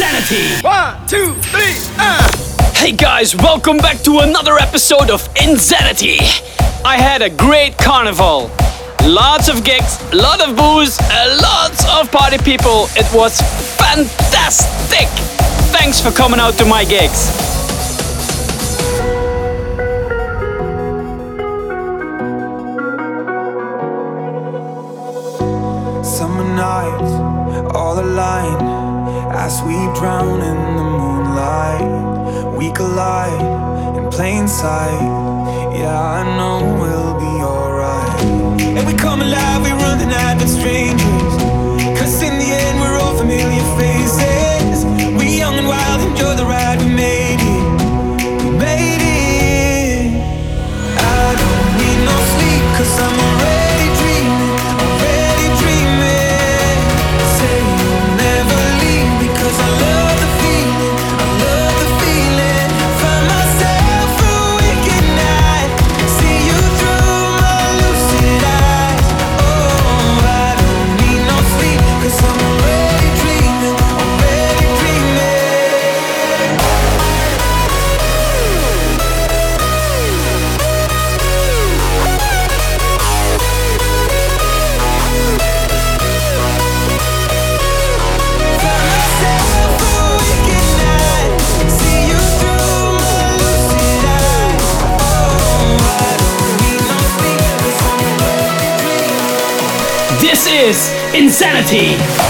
inZanity. One, two, three, uh. Hey guys, welcome back to another episode of inZanity. I had a great carnival. Lots of gigs, lot of booze, lots of party people. It was fantastic. Thanks for coming out to my gigs. collide in plain sight. Yeah, I know we'll be alright. And we come alive, we run the night with strangers. Cause in the end, we're all familiar faces. We young and wild, enjoy the ride, we made it. We made it. I don't need no sleep, cause I'm This is inZanity.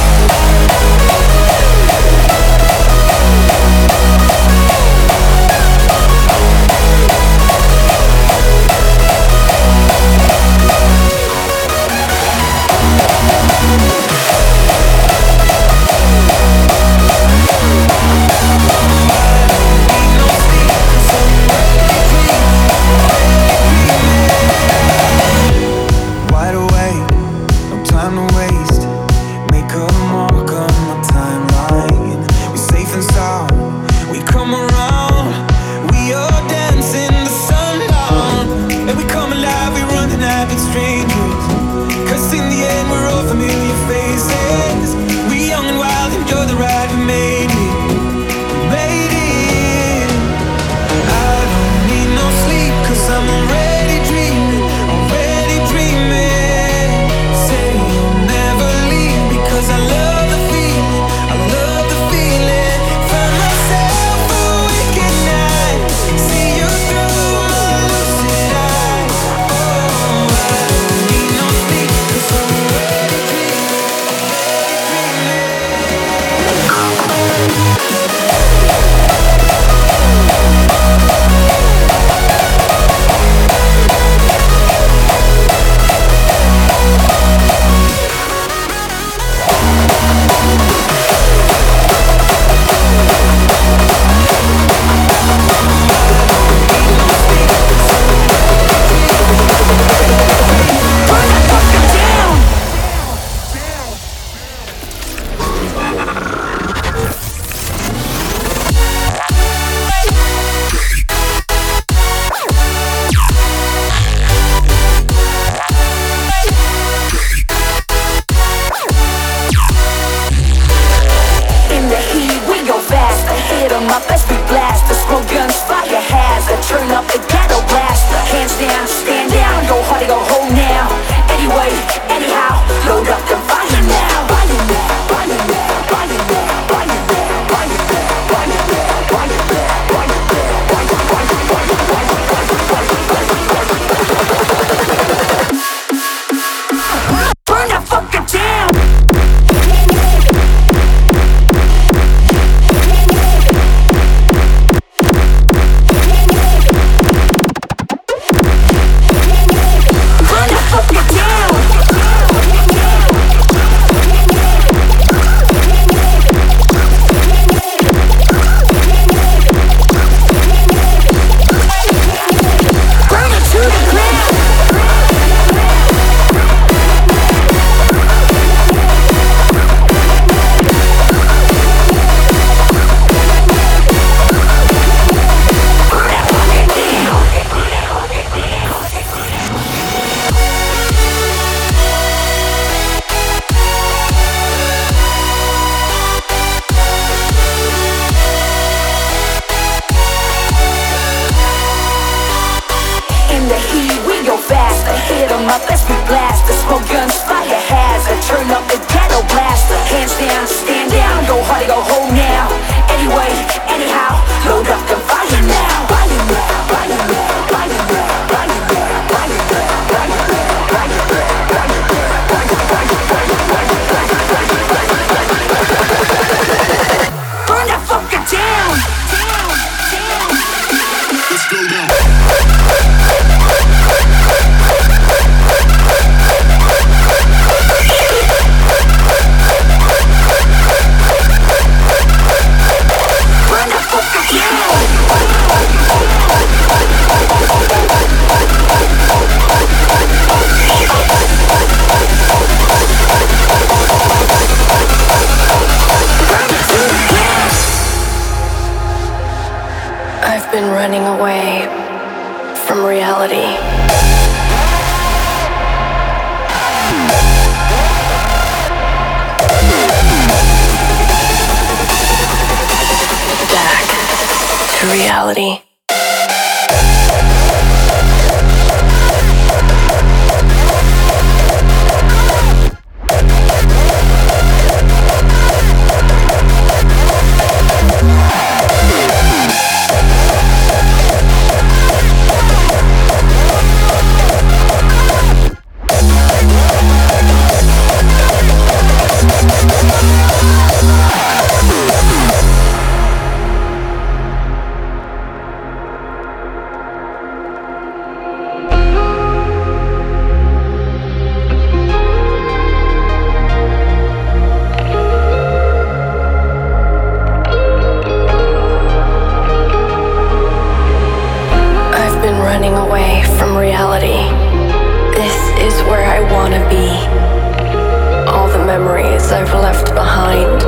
I've left behind.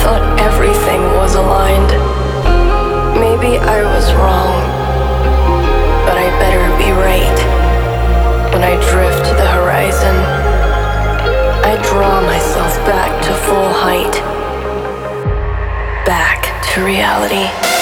Thought everything was aligned. Maybe I was wrong, but I better be right. When I drift the horizon, I draw myself back to full height, back to reality.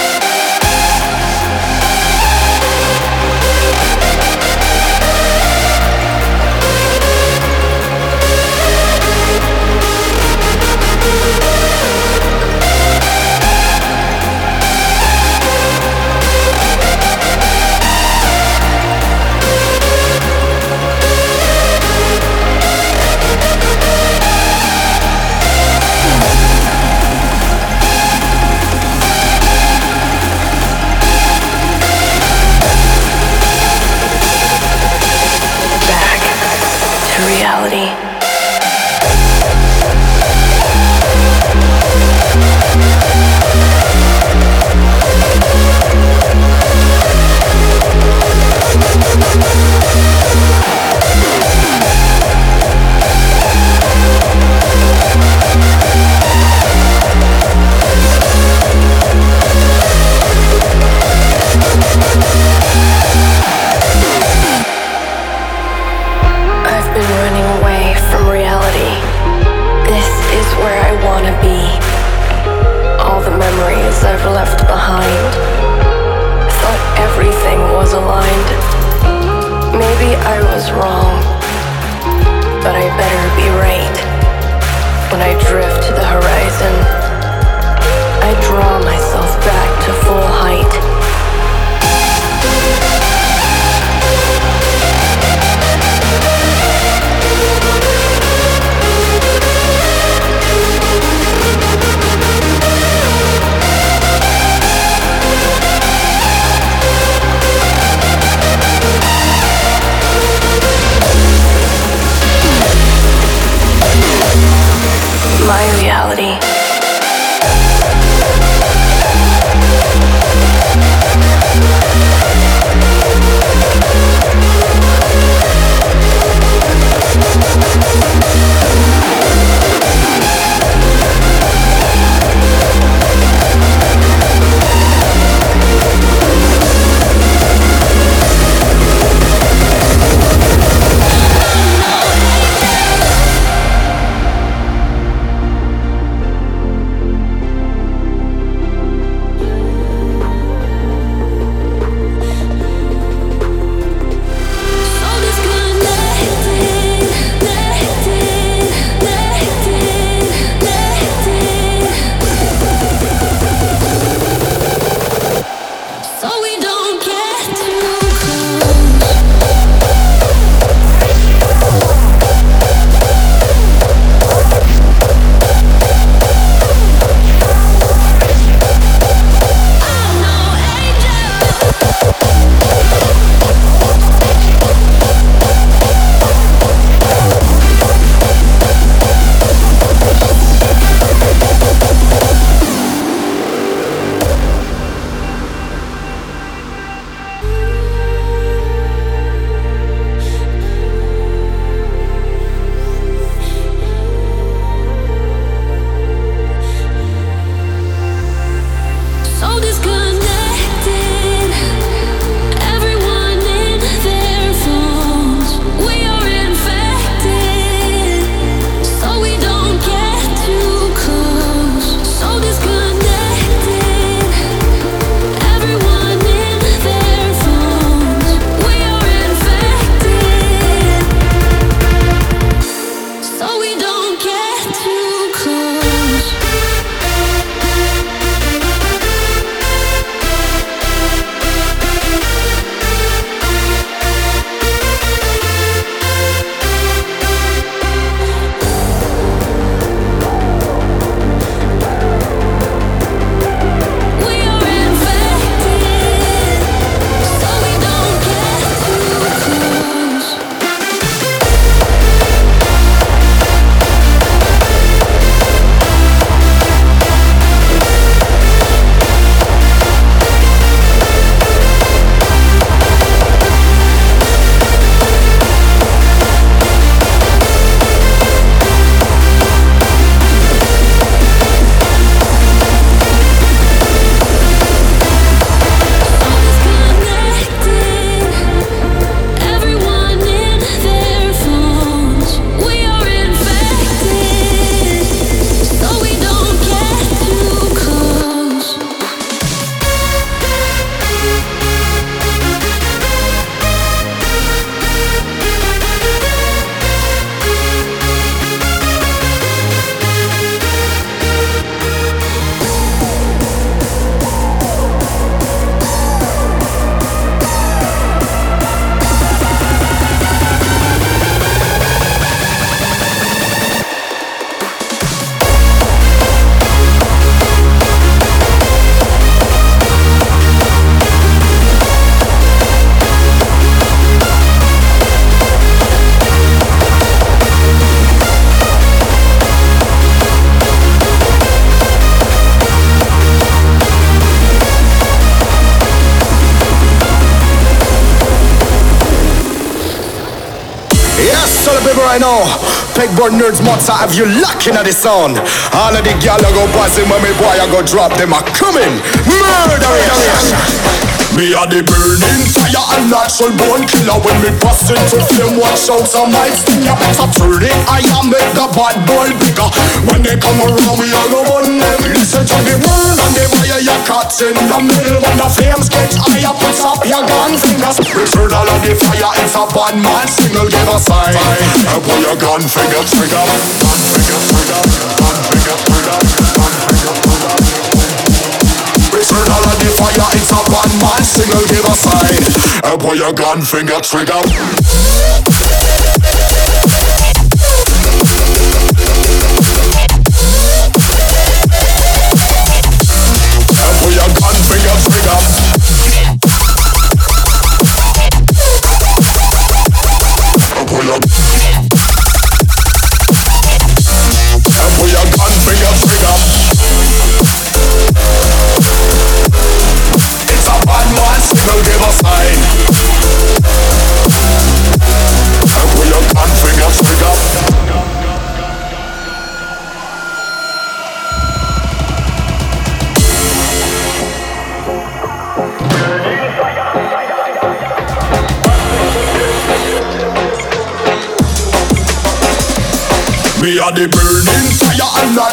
when I drift to the horizon. I draw my right now. Pegboard Nerds, mozza, have you locking at the sound? All of the gal go buzzing when me boy I go drop them a coming. Murder! Me a the burning fire and natural born killer. When me bust into flame, watch out some might sting ya. Better turn it, I am make the bad boy bigger. When they come around, we all go on them. Listen to the word and the fire your cats in the middle. When the flames get higher, put up your gun fingers Return all of the fire, it's a bad man single Give a sign, and put your gun finger trigger. Gun finger trigger, gun finger trigger, gun finger trigger. Return all the fire, it's a one man single give a sign. And put your gun finger trigger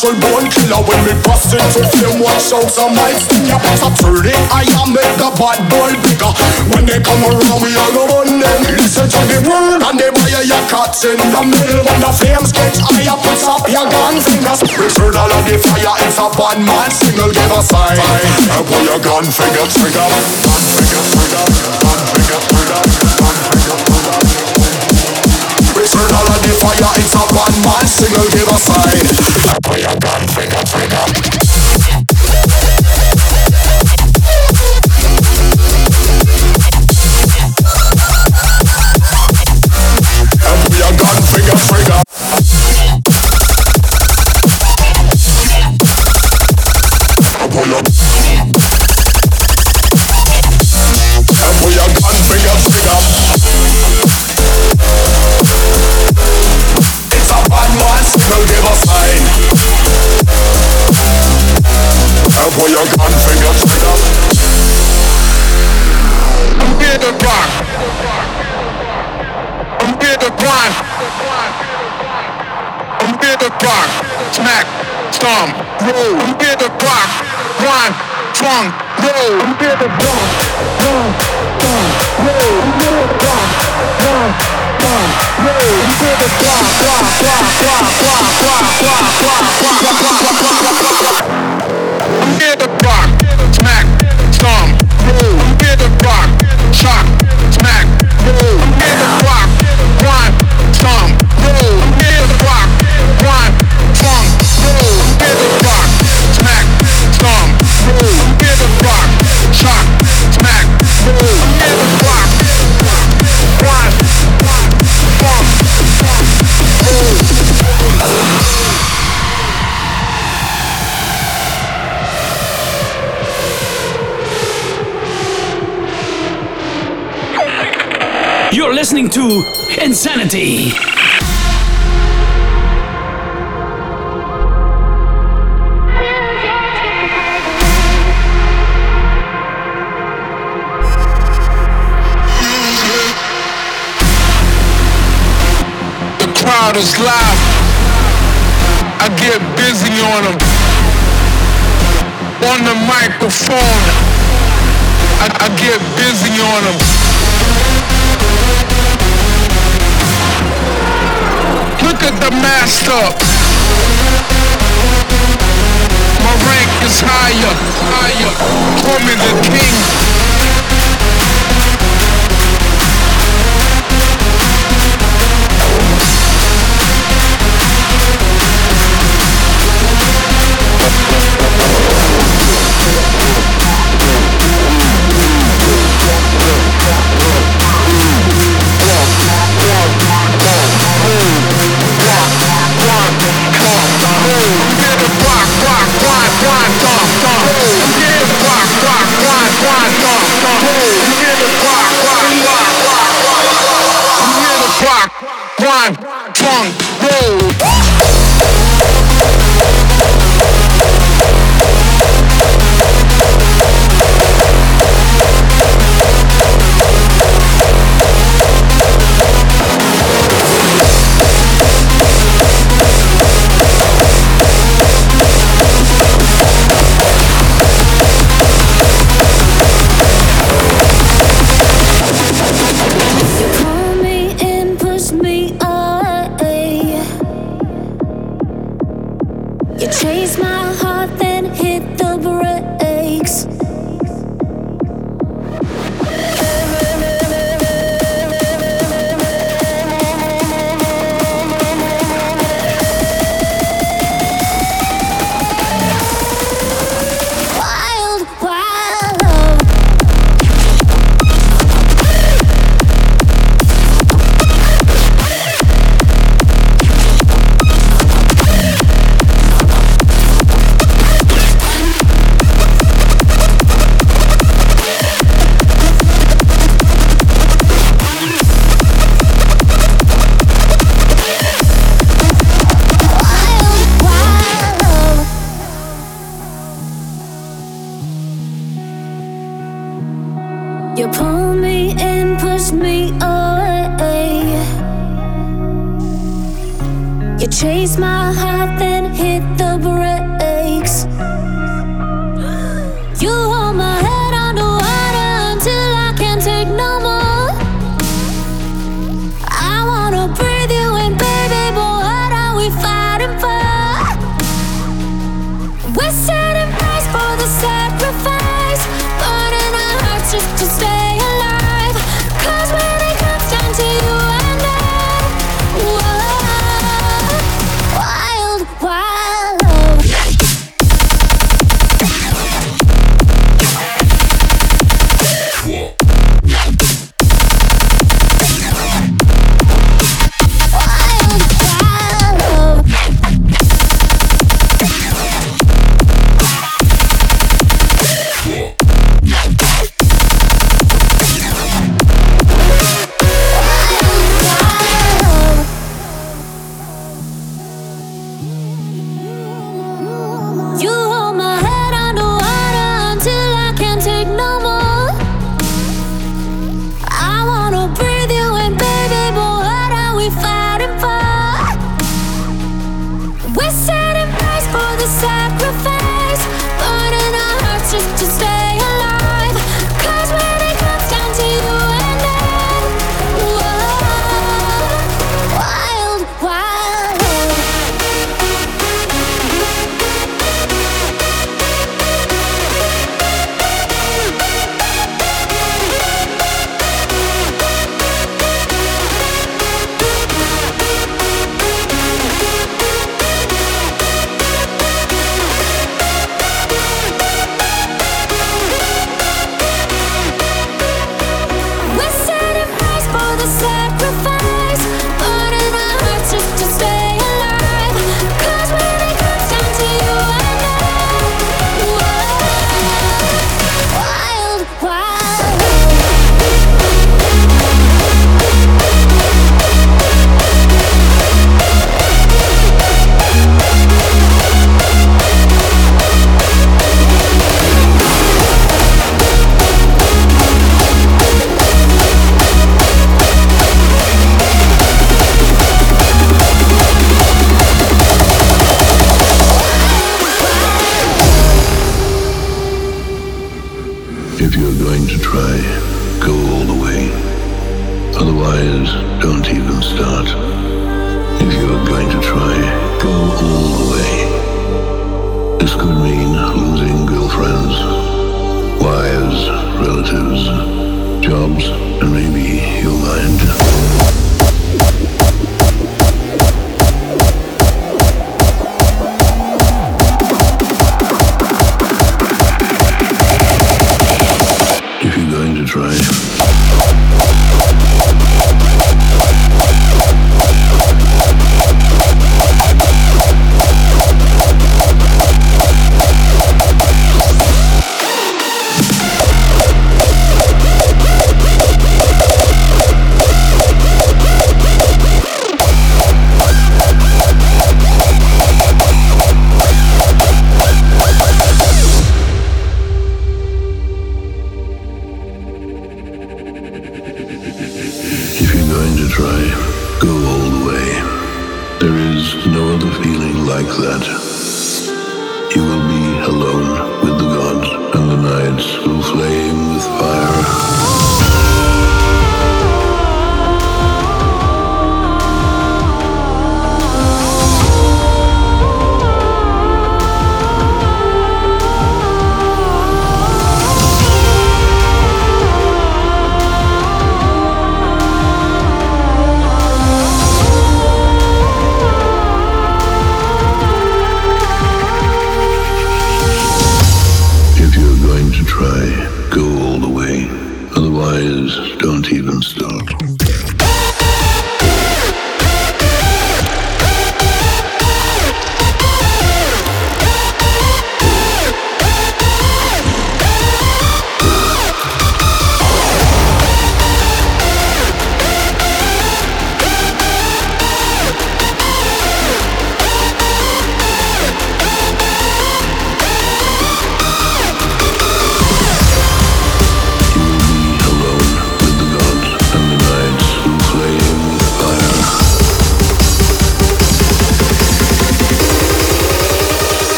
natural born killer When me bust into flame, watch out some might sting ya Better turn it, I am make the bad boy bigger. When they come around, we all go on them. Listen to the word and they fire your cats in. The middle When the flames get higher, put up your gun fingers. Return all of the fire, it's a bad man signal, give a sign. And put your gun finger trigger. Gun finger trigger, gun finger fire, it's a one man single, give a sign your gun finger trigger rock Smack, stomp, roll. I'm here to rock, grind, funk, roll. I'm here to rock, grind, funk, roll. I'm here to rock, grind, funk, roll. I'm here to rock, rock, rock, rock, rock, rock, rock, rock, rock, rock, rock, rock I'm here to rock, You're listening to inZanity. The crowd is live. I get busy on them. On the microphone. I, I get busy on them. Look at the master. My rank is higher, higher. Call the king. You pull me in, push me away. You chase my heart, then hit the brakes.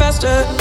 faster.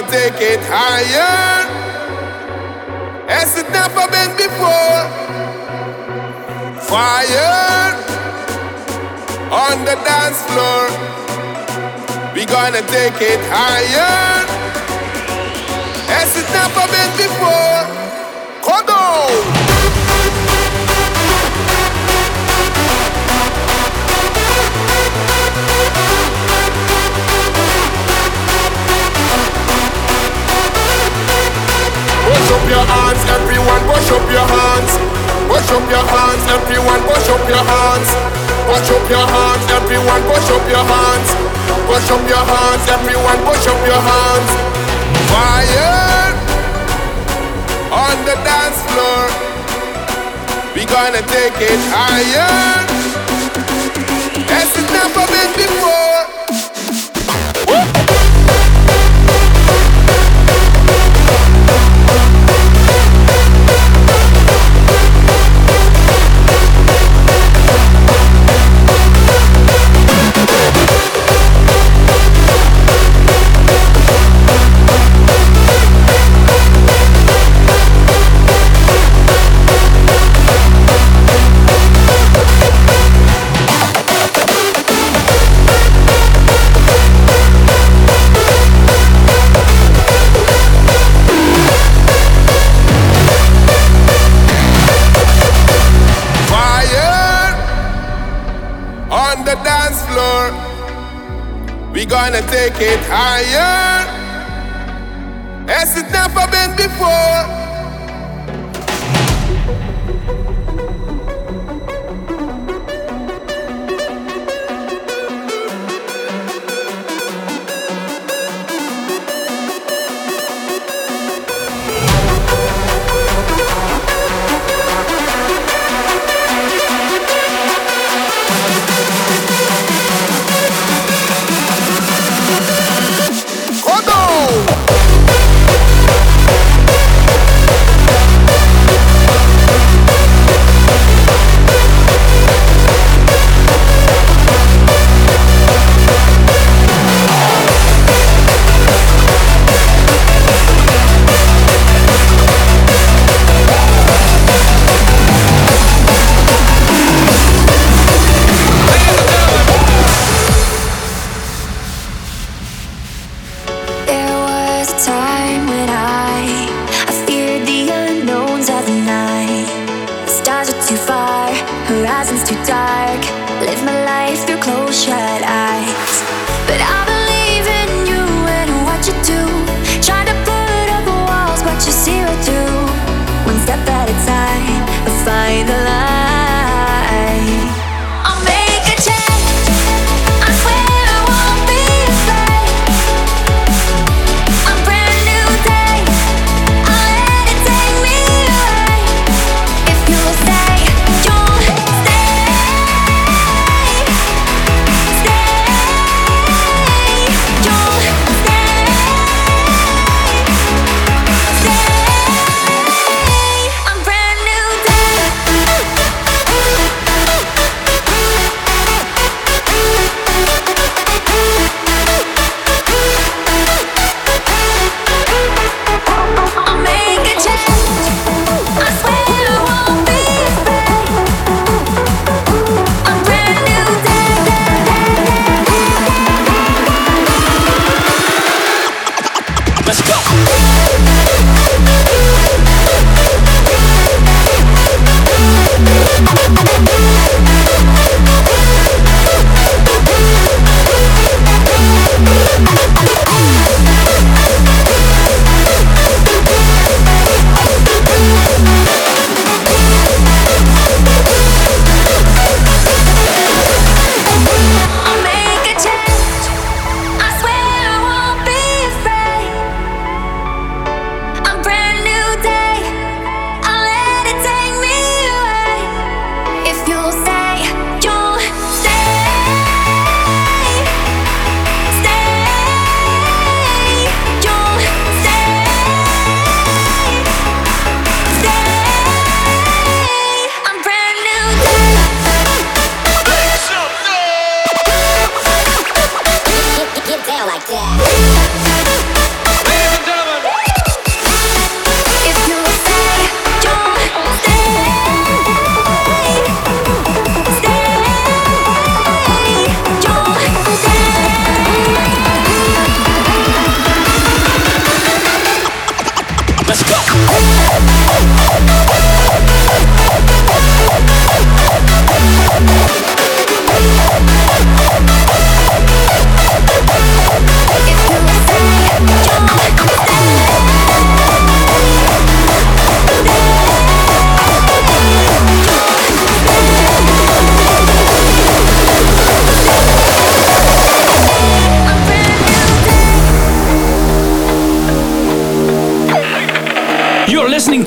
wanna take it higher, as it never been before. Fire on the dance floor. We gonna take it higher, as it never been before. Come on. Up your hands, everyone, push up your hands. Push up your hands, everyone, push up your hands. Push up your hands, everyone, push up your hands. Push up your hands, everyone, push up your hands. Fire on the dance floor. We gonna take it higher. That's never been before. Take it higher. As it never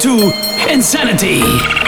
to inZanity.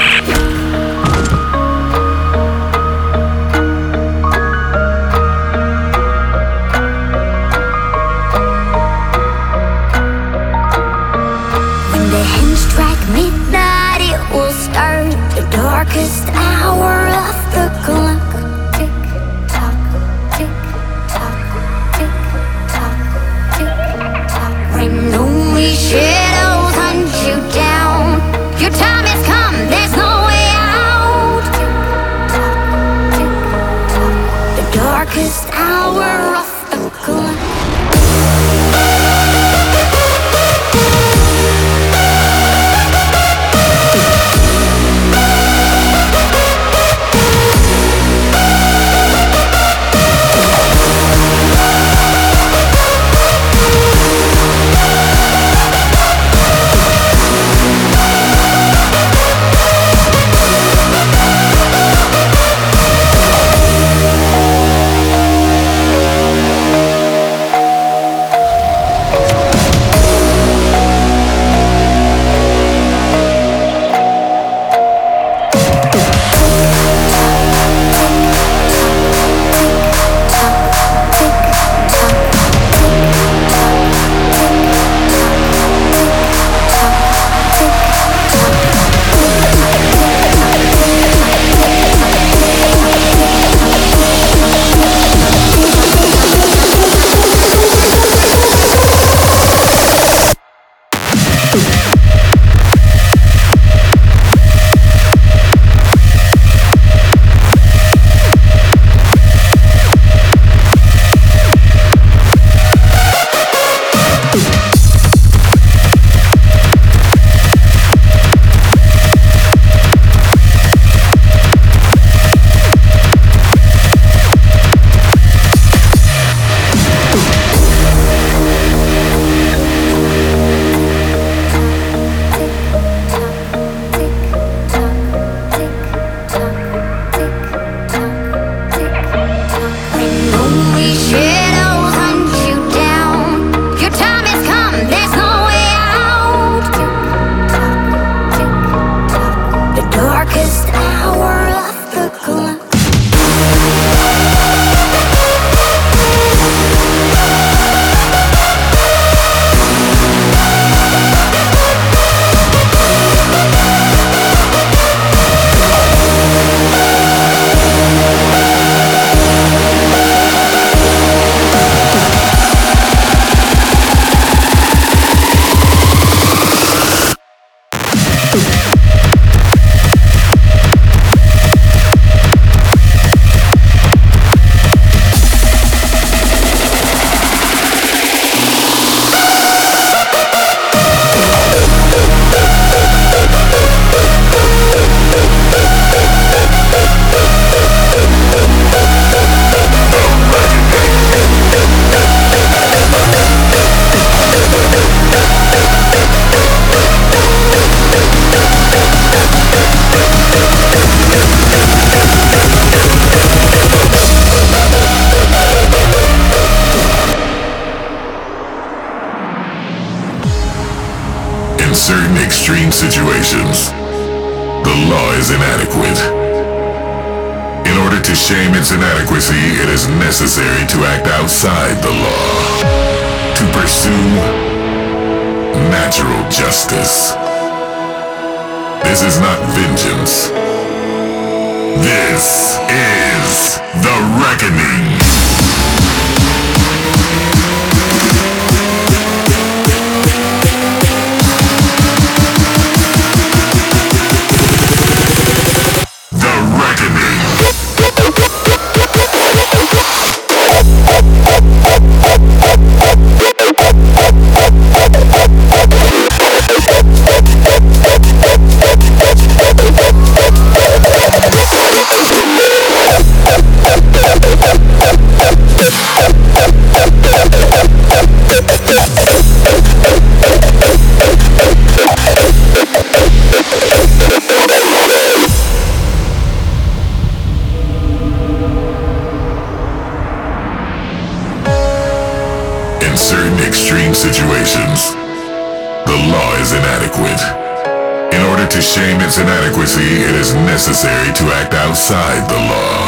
necessary to act outside the law.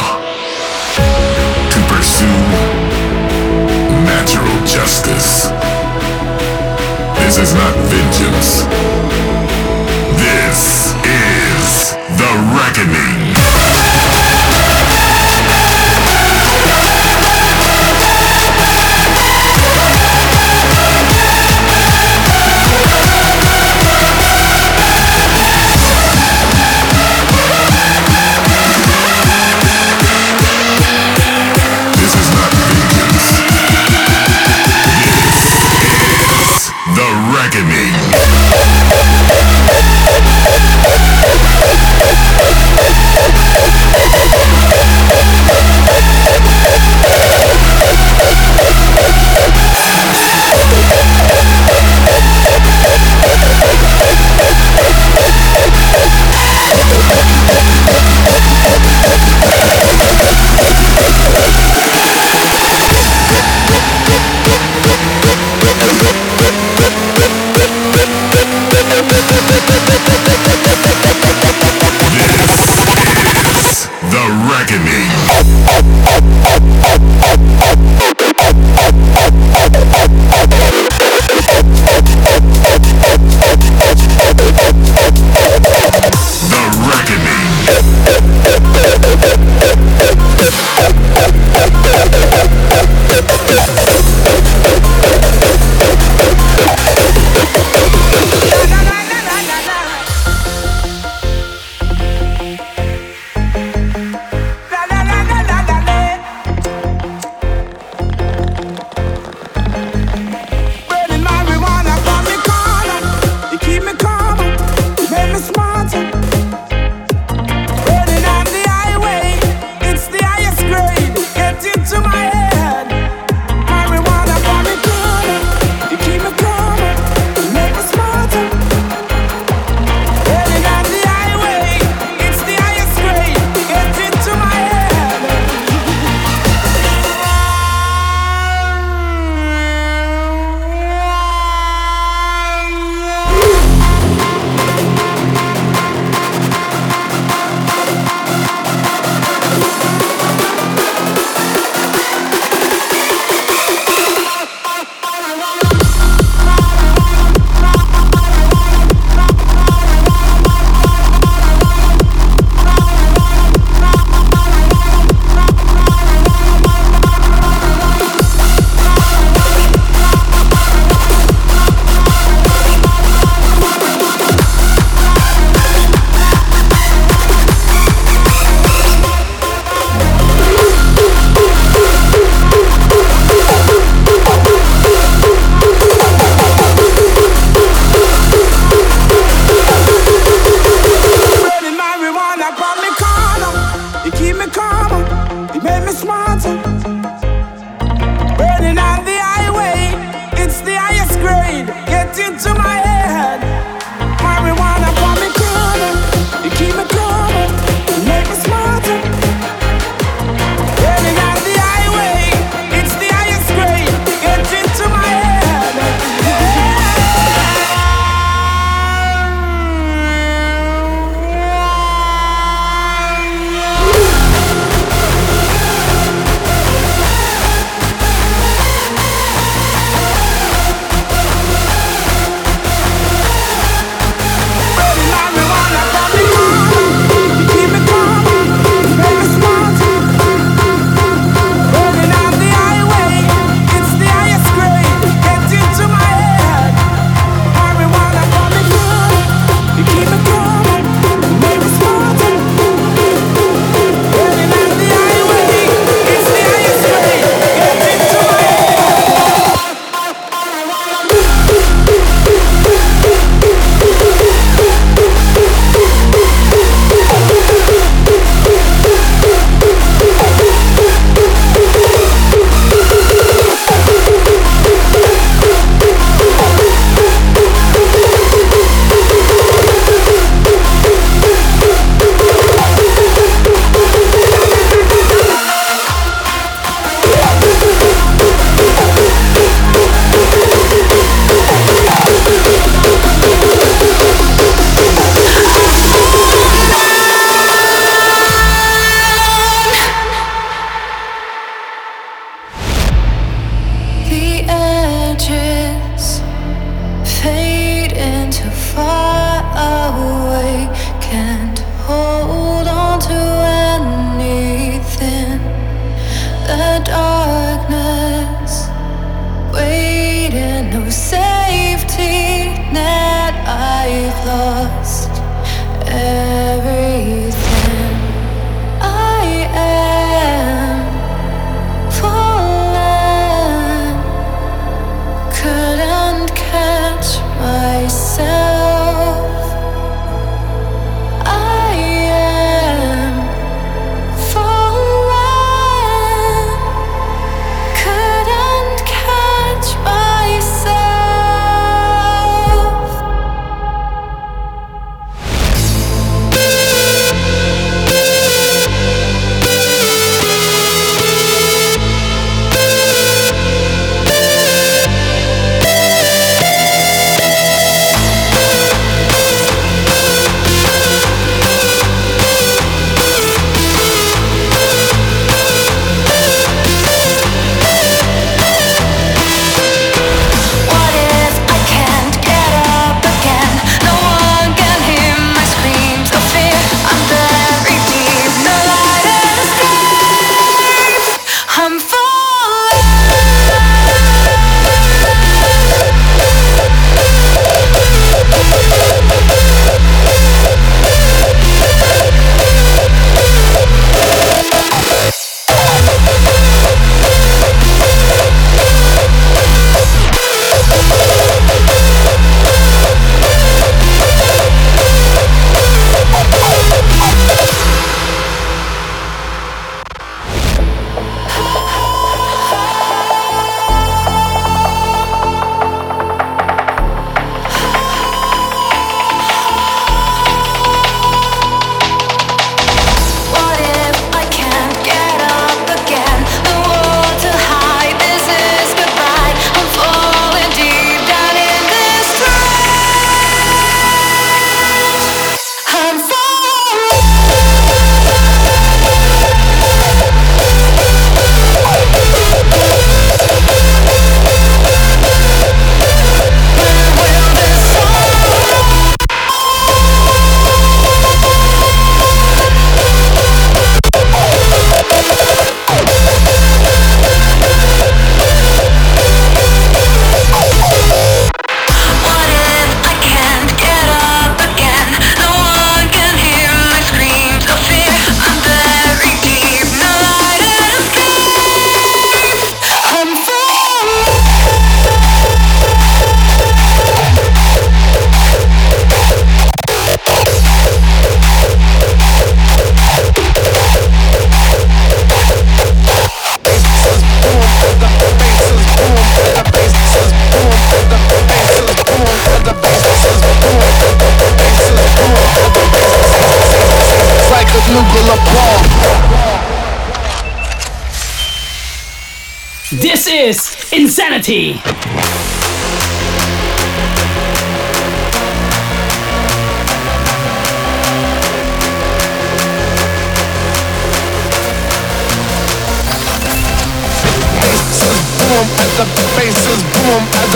My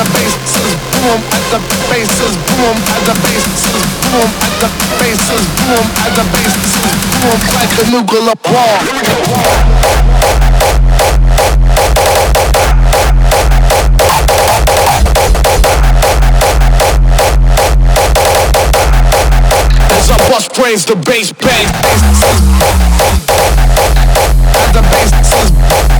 the bases boom at the bases boom at the bases boom at the bases boom at the bases boom like a nuclear bomb bust brains, the bass bang. At the bass,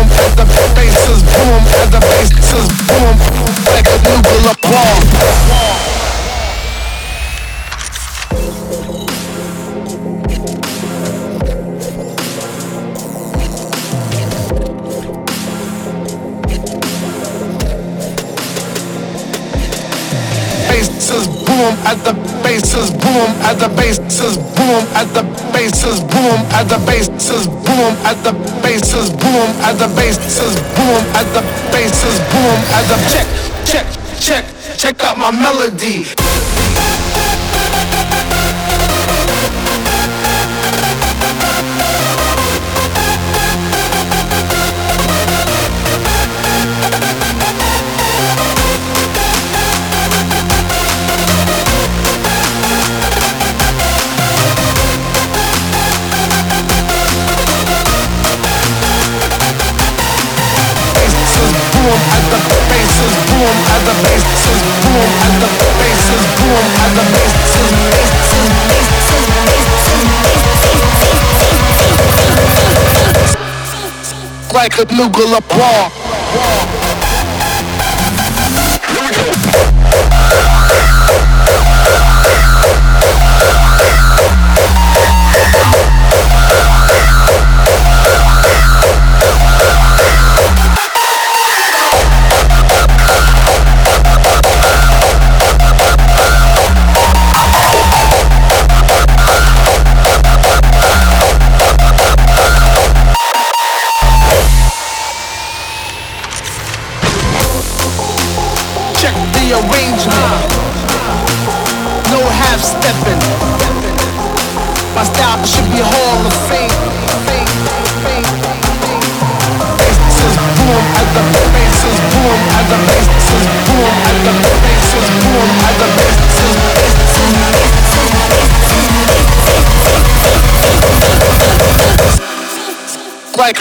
at the bases boom at the bases boom as the basses boom, as the basses boom, as the basses boom, as the basses boom, as the basses boom, as the check, check, check, check out my melody. Like a nuclear bomb.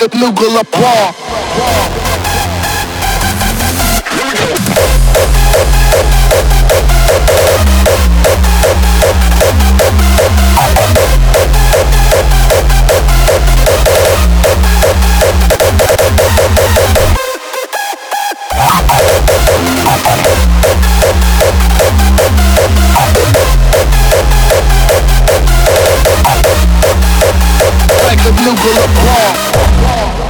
Like a nuclear Não colocou.